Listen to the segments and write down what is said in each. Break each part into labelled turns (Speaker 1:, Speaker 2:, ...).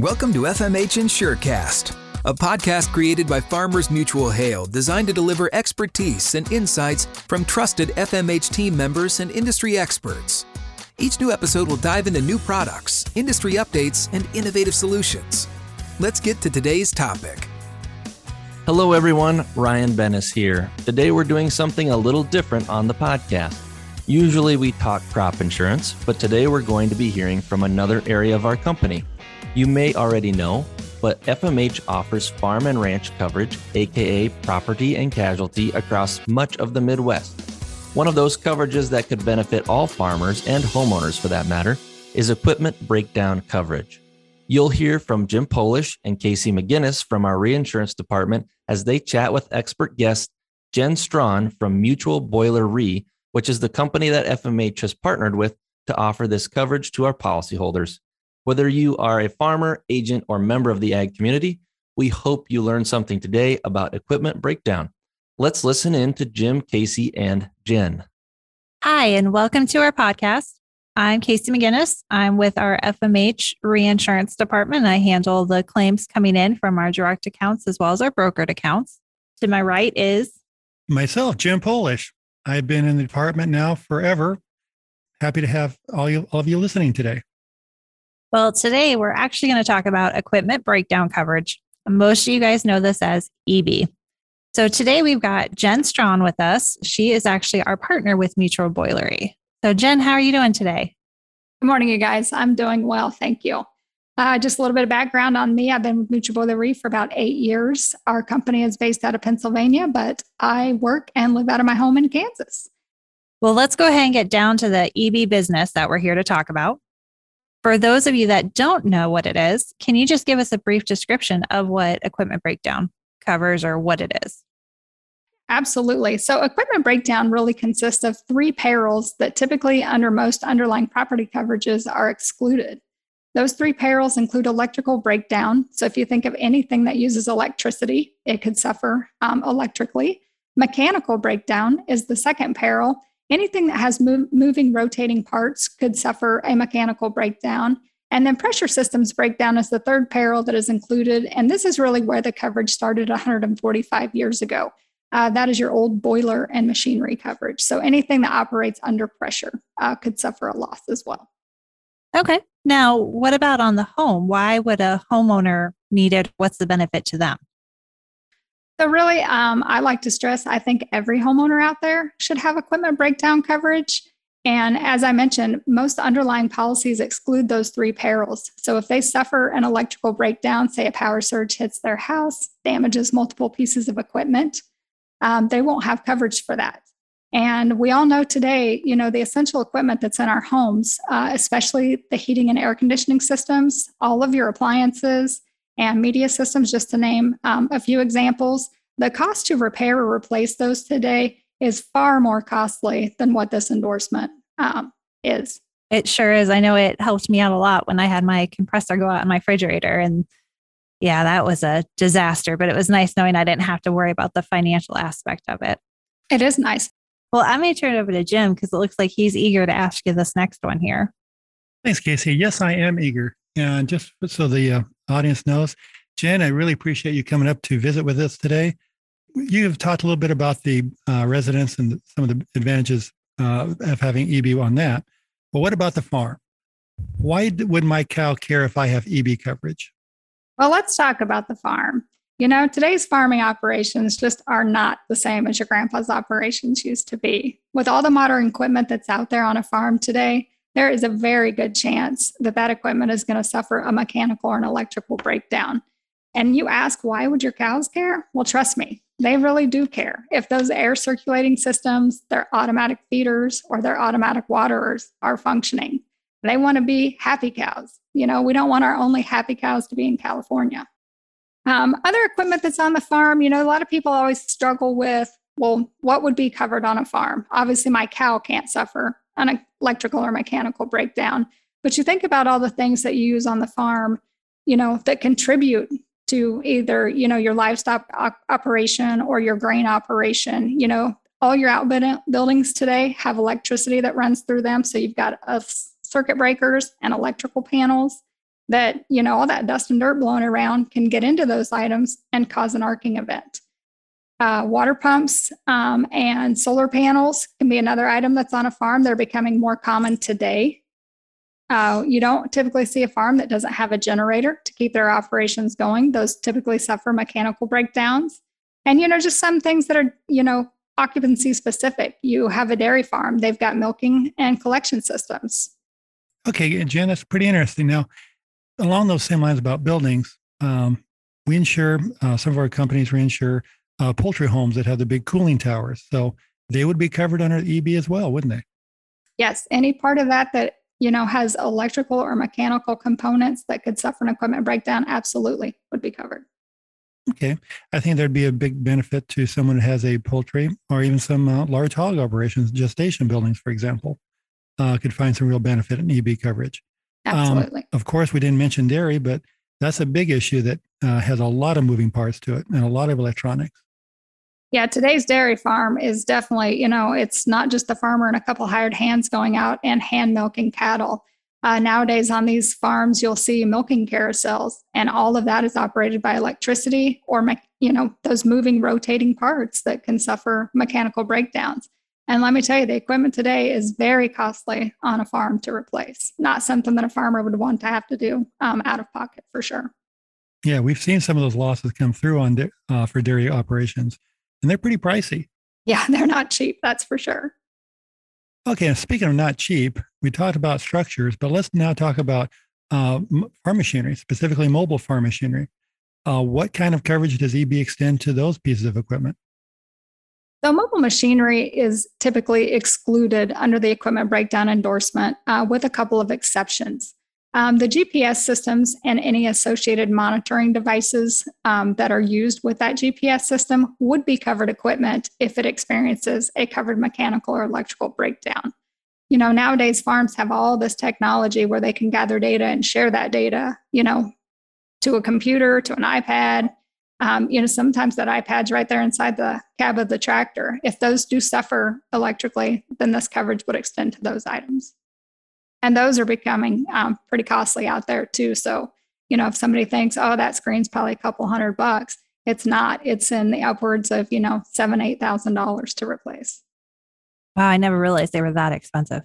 Speaker 1: Welcome to FMH InsureCast, a podcast created by Farmers Mutual Hail designed to deliver expertise and insights from trusted FMH team members and industry experts. Each new episode will dive into new products, industry updates, and innovative solutions. Let's get to today's topic.
Speaker 2: Hello, everyone. Ryan Bennis here. Today, we're doing something a little different on the podcast. Usually, we talk crop insurance, but today we're going to be hearing from another area of our company you may already know, but FMH offers farm and ranch coverage, aka property and casualty, across much of the Midwest. One of those coverages that could benefit all farmers and homeowners for that matter is equipment breakdown coverage. You'll hear from Jim Polish and Casey McGinnis from our reinsurance department as they chat with expert guest Jen Strawn from Mutual Boiler Re, which is the company that FMH has partnered with to offer this coverage to our policyholders. Whether you are a farmer, agent, or member of the ag community, we hope you learned something today about equipment breakdown. Let's listen in to Jim, Casey, and Jen.
Speaker 3: Hi, and welcome to our podcast. I'm Casey McGinnis. I'm with our FMH reinsurance department. I handle the claims coming in from our direct accounts as well as our brokered accounts. To my right is
Speaker 4: myself, Jim Polish. I've been in the department now forever. Happy to have all, you, all of you listening today.
Speaker 3: Well, today we're actually going to talk about equipment breakdown coverage. Most of you guys know this as EB. So today we've got Jen Strawn with us. She is actually our partner with Mutual Boiler Re. So, Jen, how are you doing today?
Speaker 5: Good morning, you guys. I'm doing well. Thank you. Uh, just a little bit of background on me. I've been with Mutual Boiler Re for about eight years. Our company is based out of Pennsylvania, but I work and live out of my home in Kansas.
Speaker 3: Well, let's go ahead and get down to the EB business that we're here to talk about. For those of you that don't know what it is, can you just give us a brief description of what equipment breakdown covers or what it is?
Speaker 5: Absolutely. So, equipment breakdown really consists of three perils that typically, under most underlying property coverages, are excluded. Those three perils include electrical breakdown. So, if you think of anything that uses electricity, it could suffer um, electrically. Mechanical breakdown is the second peril, Anything that has move, moving, rotating parts could suffer a mechanical breakdown. And then pressure systems breakdown is the third peril that is included. And this is really where the coverage started 145 years ago. Uh, that is your old boiler and machinery coverage. So anything that operates under pressure uh, could suffer a loss as well.
Speaker 3: Okay. Now, what about on the home? Why would a homeowner need it? What's the benefit to them?
Speaker 5: So, really, um, I like to stress I think every homeowner out there should have equipment breakdown coverage. And as I mentioned, most underlying policies exclude those three perils. So, if they suffer an electrical breakdown, say a power surge hits their house, damages multiple pieces of equipment, um, they won't have coverage for that. And we all know today, you know, the essential equipment that's in our homes, uh, especially the heating and air conditioning systems, all of your appliances, and media systems, just to name um, a few examples. The cost to repair or replace those today is far more costly than what this endorsement um, is.
Speaker 3: It sure is. I know it helped me out a lot when I had my compressor go out in my refrigerator. And yeah, that was a disaster, but it was nice knowing I didn't have to worry about the financial aspect of it.
Speaker 5: It is nice.
Speaker 3: Well, I may turn it over to Jim because it looks like he's eager to ask you this next one here.
Speaker 4: Thanks, Casey. Yes, I am eager. And just so the uh, audience knows, Jen, I really appreciate you coming up to visit with us today. You have talked a little bit about the uh, residents and some of the advantages uh, of having EB on that. But what about the farm? Why would my cow care if I have EB coverage?
Speaker 5: Well, let's talk about the farm. You know, today's farming operations just are not the same as your grandpa's operations used to be. With all the modern equipment that's out there on a farm today, there is a very good chance that that equipment is going to suffer a mechanical or an electrical breakdown. And you ask, why would your cows care? Well, trust me, they really do care. If those air circulating systems, their automatic feeders, or their automatic waterers are functioning, they want to be happy cows. You know, we don't want our only happy cows to be in California. Um, other equipment that's on the farm, you know, a lot of people always struggle with, well, what would be covered on a farm? Obviously, my cow can't suffer an electrical or mechanical breakdown. But you think about all the things that you use on the farm, you know, that contribute to either, you know, your livestock op- operation or your grain operation. You know, all your outbuildings today have electricity that runs through them. So you've got uh, a circuit breakers and electrical panels. that, you know, all that dust and dirt blowing around can get into those items and cause an arcing event. Uh, water pumps um, and solar panels can be another item that's on a farm. They're becoming more common today. Uh, you don't typically see a farm that doesn't have a generator to keep their operations going. Those typically suffer mechanical breakdowns. And, you know, just some things that are, you know, occupancy specific. You have a dairy farm, they've got milking and collection systems.
Speaker 4: Okay, Jen, that's pretty interesting. Now, along those same lines about buildings, um, we insure, uh, some of our companies reinsure uh, poultry homes that have the big cooling towers. So they would be covered under the EB as well, wouldn't they?
Speaker 5: Yes, any part of that that you know has electrical or mechanical components that could suffer an equipment breakdown absolutely would be covered.
Speaker 4: Okay. I think there'd be a big benefit to someone who has a poultry or even some uh, large hog operations, gestation buildings, for example, uh, could find some real benefit in EB coverage.
Speaker 5: Um, Absolutely. Um,
Speaker 4: of course, we didn't mention dairy, but that's a big issue that uh, has a lot of moving parts to it and a lot of electronics.
Speaker 5: Yeah, today's dairy farm is definitely, you know, it's not just the farmer and a couple hired hands going out and hand milking cattle. Uh, nowadays, on these farms, you'll see milking carousels, and all of that is operated by electricity or, you know, those moving, rotating parts that can suffer mechanical breakdowns. And let me tell you, the equipment today is very costly on a farm to replace. Not something that a farmer would want to have to do um, out of pocket for sure.
Speaker 4: Yeah, we've seen some of those losses come through on uh, for dairy operations, and they're pretty pricey.
Speaker 5: Yeah, they're not cheap, that's for sure.
Speaker 4: Okay, and speaking of not cheap, we talked about structures, but let's now talk about uh, farm machinery, specifically mobile farm machinery. Uh, what kind of coverage does EB extend to those pieces of equipment?
Speaker 5: So, mobile machinery is typically excluded under the equipment breakdown endorsement, uh, with a couple of exceptions. Um, the GPS systems and any associated monitoring devices um, that are used with that GPS system would be covered equipment if it experiences a covered mechanical or electrical breakdown. You know, nowadays farms have all this technology where they can gather data and share that data, you know, to a computer, to an iPad. Um, you know, sometimes that iPad's right there inside the cab of the tractor. If those do suffer electrically, then this coverage would extend to those items and those are becoming um, pretty costly out there too. So, you know, if somebody thinks, oh, that screen's probably a couple hundred bucks, it's not. It's in the upwards of you know seven, eight thousand dollars to replace.
Speaker 3: Wow, I never realized they were that expensive.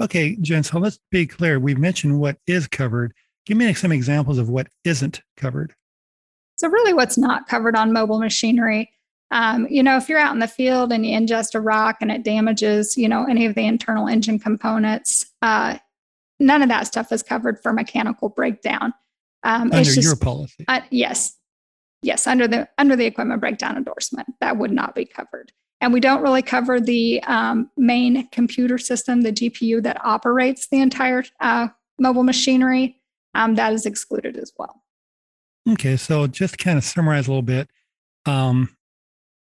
Speaker 4: Okay, Jen. So let's be clear. We've mentioned what is covered. Give me some examples of what isn't covered.
Speaker 5: So, really, what's not covered on mobile machinery um, you know, if you're out in the field and you ingest a rock and it damages, you know, any of the internal engine components, uh, none of that stuff is covered for mechanical breakdown.
Speaker 4: Um, under just, your policy,
Speaker 5: uh, yes, yes, under the under the equipment breakdown endorsement, that would not be covered. And we don't really cover the um, main computer system, the GPU that operates the entire uh, mobile machinery. Um, that is excluded as well.
Speaker 4: Okay, so just kind of summarize a little bit. Um,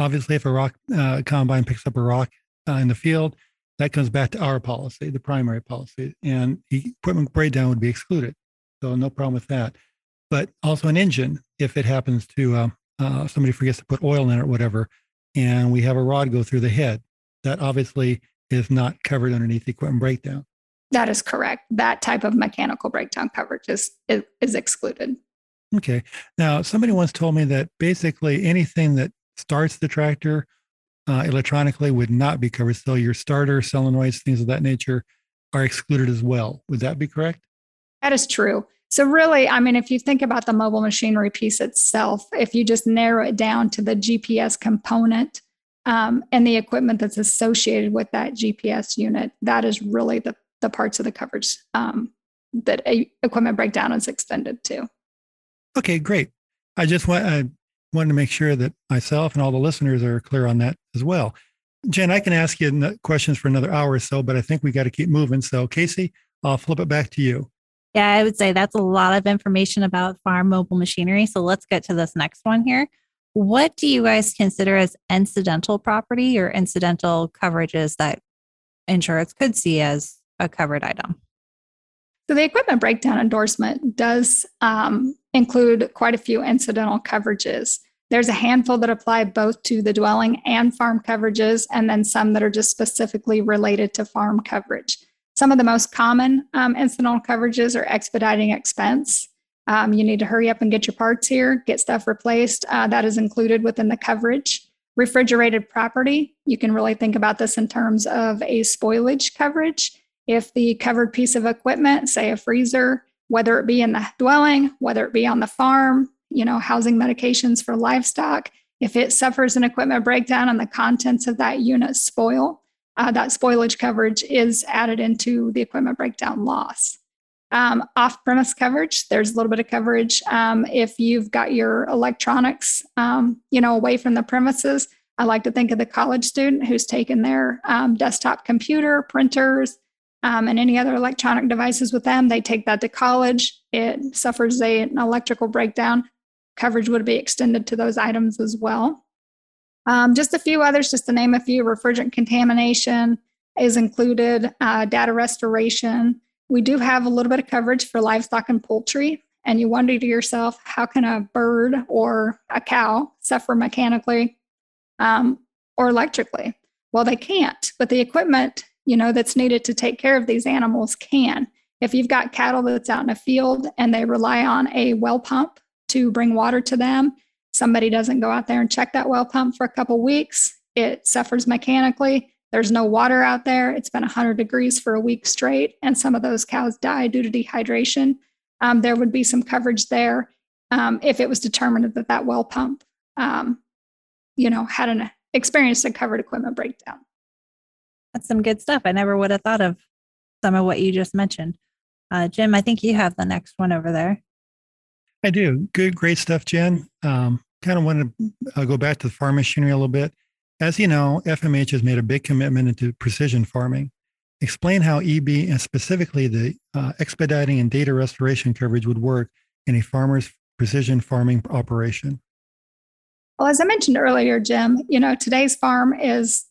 Speaker 4: obviously, if a rock uh, combine picks up a rock uh, in the field, that comes back to our policy, the primary policy, and equipment breakdown would be excluded. So no problem with that. But also an engine, if it happens to uh, uh, somebody forgets to put oil in it or whatever, and we have a rod go through the head, that obviously is not covered underneath the equipment breakdown.
Speaker 5: That is correct. That type of mechanical breakdown coverage is, is, is excluded.
Speaker 4: Okay. Now, somebody once told me that basically anything that starts the tractor uh, electronically would not be covered. So your starter, solenoids, things of that nature are excluded as well. Would that be correct?
Speaker 5: That is true. So, really, I mean, if you think about the mobile machinery piece itself, if you just narrow it down to the GPS component um, and the equipment that's associated with that GPS unit, that is really the, the parts of the coverage um, that a equipment breakdown is extended to.
Speaker 4: Okay, great. I just want, I wanted to make sure that myself and all the listeners are clear on that as well. Jen, I can ask you questions for another hour or so, but I think we got to keep moving. So, Casey, I'll flip it back to you.
Speaker 3: Yeah, I would say that's a lot of information about farm mobile machinery. So, let's get to this next one here. What do you guys consider as incidental property or incidental coverages that insurance could see as a covered item?
Speaker 5: So, the equipment breakdown endorsement does um, include quite a few incidental coverages. There's a handful that apply both to the dwelling and farm coverages, and then some that are just specifically related to farm coverage. Some of the most common um, incidental coverages are expediting expense. Um, you need to hurry up and get your parts here, get stuff replaced. Uh, that is included within the coverage. Refrigerated property, you can really think about this in terms of a spoilage coverage. If the covered piece of equipment, say a freezer, whether it be in the dwelling, whether it be on the farm, you know, housing medications for livestock, if it suffers an equipment breakdown and the contents of that unit spoil, uh, that spoilage coverage is added into the equipment breakdown loss. Um, off premise coverage, there's a little bit of coverage. Um, if you've got your electronics, um, you know, away from the premises, I like to think of the college student who's taken their um, desktop computer, printers, um, and any other electronic devices with them. They take that to college. It suffers a, an electrical breakdown. Coverage would be extended to those items as well. Um, just a few others, just to name a few refrigerant contamination is included, uh, data restoration. We do have a little bit of coverage for livestock and poultry. And you wonder to yourself, how can a bird or a cow suffer mechanically um, or electrically? Well, they can't, but the equipment you know that's needed to take care of these animals can. If you've got cattle that's out in a field and they rely on a well pump to bring water to them, somebody doesn't go out there and check that well pump for a couple weeks, it suffers mechanically. There's no water out there. It's been 100 degrees for a week straight, and some of those cows die due to dehydration. Um, there would be some coverage there um, if it was determined that that well pump, um, you know, had an experienced a covered equipment breakdown.
Speaker 3: That's some good stuff. I never would have thought of some of what you just mentioned. Uh, Jim, I think you have the next one over there.
Speaker 4: I do. Good, great stuff, Jen. Um, kind of want to uh, go back to the farm machinery a little bit. As you know, FMH has made a big commitment into precision farming. Explain how EB and specifically the uh, expediting and data restoration coverage would work in a farmer's precision farming operation.
Speaker 5: Well, as I mentioned earlier, Jim, you know, today's farm is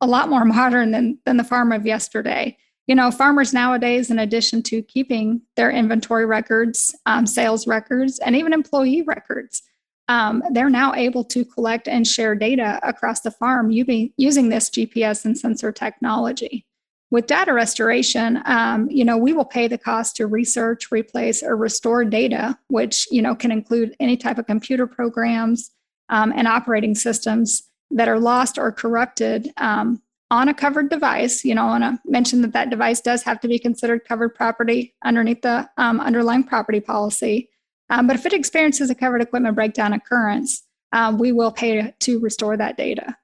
Speaker 5: a lot more modern than, than the farm of yesterday you know, farmers nowadays, in addition to keeping their inventory records, um, sales records, and even employee records, um, they're now able to collect and share data across the farm using, this GPS and sensor technology. With data restoration, um, you know, we will pay the cost to research, replace, or restore data, which you know can include any type of computer programs um, and operating systems that are lost or corrupted um, on a covered device, you know, I want to mention that that device does have to be considered covered property underneath the um, underlying property policy. Um, but if it experiences a covered equipment breakdown occurrence, um, we will pay to, to restore that data.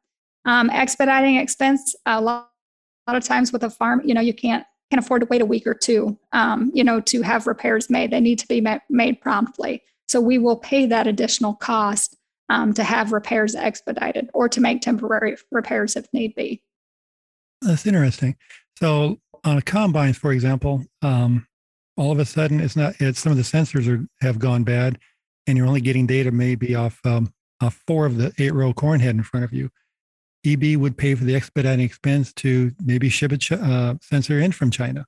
Speaker 5: Um, expediting expense, a lot, a lot, of times with a farm, you know, you can't can afford to wait a week or two, um, you know, to have repairs made. They need to be made promptly. So we will pay that additional cost um, to have repairs expedited or to make temporary repairs if need be.
Speaker 4: That's interesting. So on a combine, for example, um, all of a sudden it's not. It's some of the sensors are have gone bad, and you're only getting data maybe off um, off four of the eight row corn head in front of you. EB would pay for the expediting expense to maybe ship a uh, sensor in from China.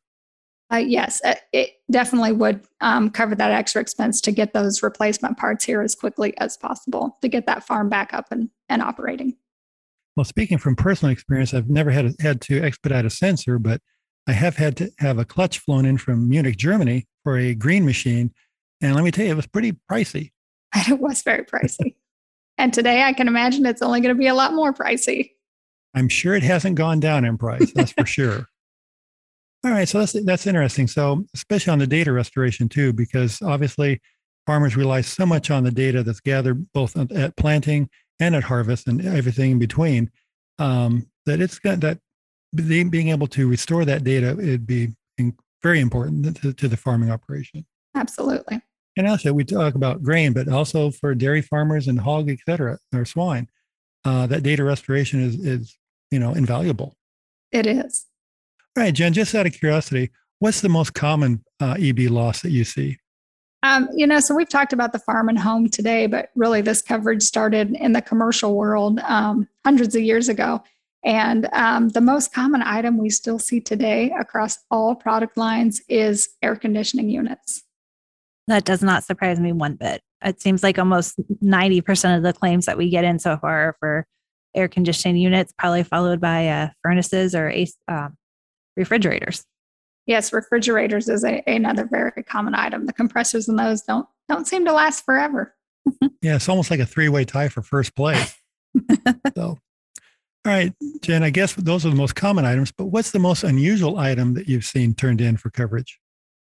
Speaker 5: Uh, yes, uh, it definitely would um, cover that extra expense to get those replacement parts here as quickly as possible to get that farm back up and, and operating.
Speaker 4: Well, speaking from personal experience, I've never had had to expedite a sensor, but I have had to have a clutch flown in from Munich, Germany, for a green machine, and let me tell you, it was pretty pricey.
Speaker 5: It was very pricey, and today I can imagine it's only going to be a lot more pricey.
Speaker 4: I'm sure it hasn't gone down in price. That's for sure. All right, so that's that's interesting. So, especially on the data restoration too, because obviously farmers rely so much on the data that's gathered both at planting and at harvest and everything in between, um, that it's got that being able to restore that data would be very important to, to, the farming operation.
Speaker 5: Absolutely.
Speaker 4: And also, we talk about grain, but also for dairy farmers and hog, et cetera, or swine, uh, that data restoration is, is, you know, invaluable.
Speaker 5: It is.
Speaker 4: All right, Jen, just out of curiosity, what's the most common uh, EB loss that you see?
Speaker 5: Um, you know, so we've talked about the farm and home today, but really this coverage started in the commercial world um, hundreds of years ago. And um, the most common item we still see today across all product lines is air conditioning units.
Speaker 3: That does not surprise me one bit. It seems like almost 90% of the claims that we get in so far are for air conditioning units, probably followed by uh, furnaces or uh, refrigerators.
Speaker 5: yes, refrigerators is a, another very common item. The compressors in those don't don't seem to last forever.
Speaker 4: Yeah, it's almost like a three-way tie for first place. so, all right, Jen, I guess those are the most common items, but what's the most unusual item that you've seen turned in for coverage?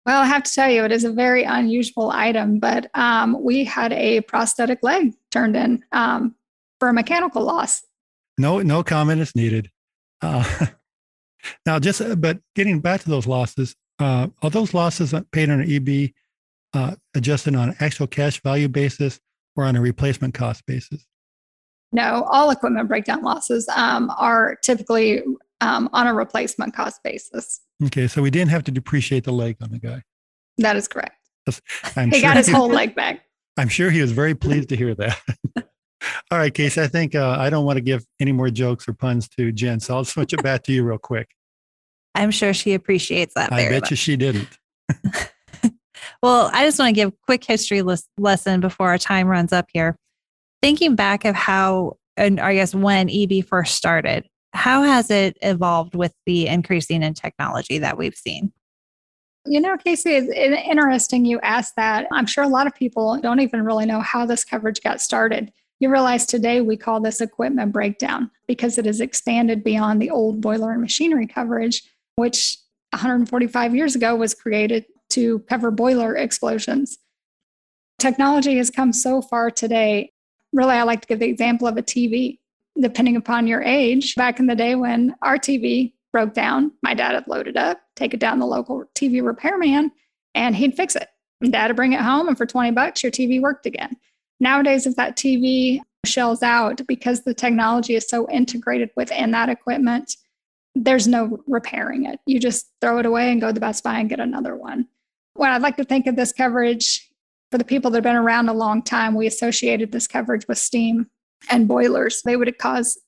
Speaker 5: Well, I have to tell you, it is a very unusual item, but um, we had a prosthetic leg turned in um, for a mechanical loss.
Speaker 4: No, no comment is needed. Uh, now, just uh, but getting back to those losses, uh, are those losses paid on an EB uh, adjusted on an actual cash value basis or on a replacement cost basis?
Speaker 5: No, all equipment breakdown losses um, are typically um, on a replacement cost basis.
Speaker 4: Okay, so we didn't have to depreciate the leg on the guy.
Speaker 5: That is correct.
Speaker 4: I'm
Speaker 5: he
Speaker 4: sure
Speaker 5: got his whole leg back.
Speaker 4: I'm sure he was very pleased to hear that. All right, Casey, I think uh, I don't want to give any more jokes or puns to Jen, so I'll switch it back to you real quick.
Speaker 3: I'm sure she appreciates that.
Speaker 4: I bet
Speaker 3: much.
Speaker 4: you she didn't.
Speaker 3: well, I just want to give a quick history lesson before our time runs up here. Thinking back of how, and I guess when EB first started, how has it evolved with the increasing in technology that we've seen?
Speaker 5: You know, Casey, it's interesting you asked that. I'm sure a lot of people don't even really know how this coverage got started. You realize today we call this equipment breakdown because it has expanded beyond the old boiler and machinery coverage, which 145 years ago was created to cover boiler explosions. Technology has come so far today. Really, I like to give the example of a TV depending upon your age. Back in the day when our TV broke down, my dad would load it up, take it down the local TV repairman, and he'd fix it. Dad would bring it home, and for 20 bucks, your TV worked again. Nowadays, if that TV shells out because the technology is so integrated within that equipment, there's no repairing it. You just throw it away and go to the Best Buy and get another one. When I'd like to think of this coverage for the people that have been around a long time, we associated this coverage with steam and boilers. They would cause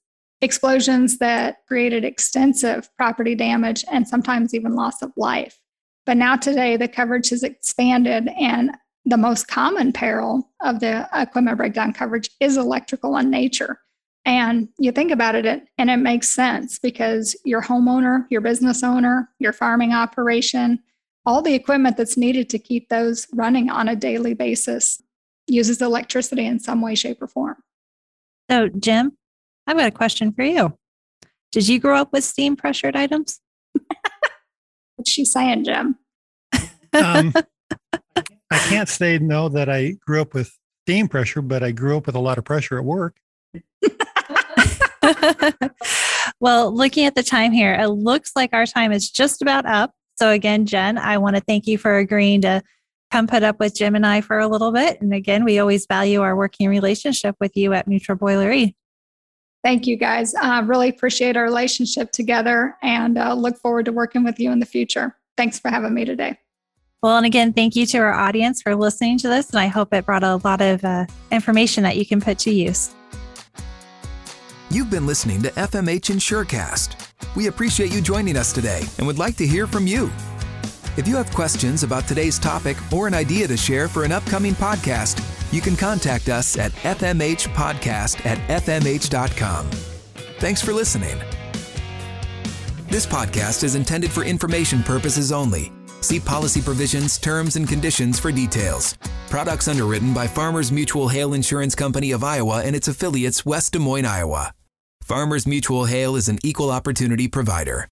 Speaker 5: explosions that created extensive property damage and sometimes even loss of life. But now, today, the coverage has expanded, and the most common peril of the equipment breakdown coverage is electrical in nature. And you think about it, and it makes sense because your homeowner, your business owner, your farming operation, all the equipment that's needed to keep those running on a daily basis uses electricity in some way, shape, or form.
Speaker 3: So, Jim, I've got a question for you. Did you grow up with steam pressured items?
Speaker 5: What's she saying, Jim?
Speaker 4: Um, I can't say no that I grew up with steam pressure, but I grew up with a lot of pressure at work.
Speaker 3: well, looking at the time here, it looks like our time is just about up. So, again, Jen, I want to thank you for agreeing to come put up with Jim and I for a little bit. And again, we always value our working relationship with you at Mutual Boiler Re.
Speaker 5: Thank you, guys. I uh, really appreciate our relationship together and uh, look forward to working with you in the future. Thanks for having me today.
Speaker 3: Well, and again, thank you to our audience for listening to this. And I hope it brought a lot of uh, information that you can put to use.
Speaker 1: You've been listening to FMH InsureCast. We appreciate you joining us today and would like to hear from you. If you have questions about today's topic or an idea to share for an upcoming podcast, you can contact us at fmhpodcast at fmh.com. Thanks for listening. This podcast is intended for information purposes only. See policy provisions, terms, and conditions for details. Products underwritten by Farmers Mutual Hail Insurance Company of Iowa and its affiliates, West Des Moines, Iowa. Farmers Mutual Hail is an equal opportunity provider.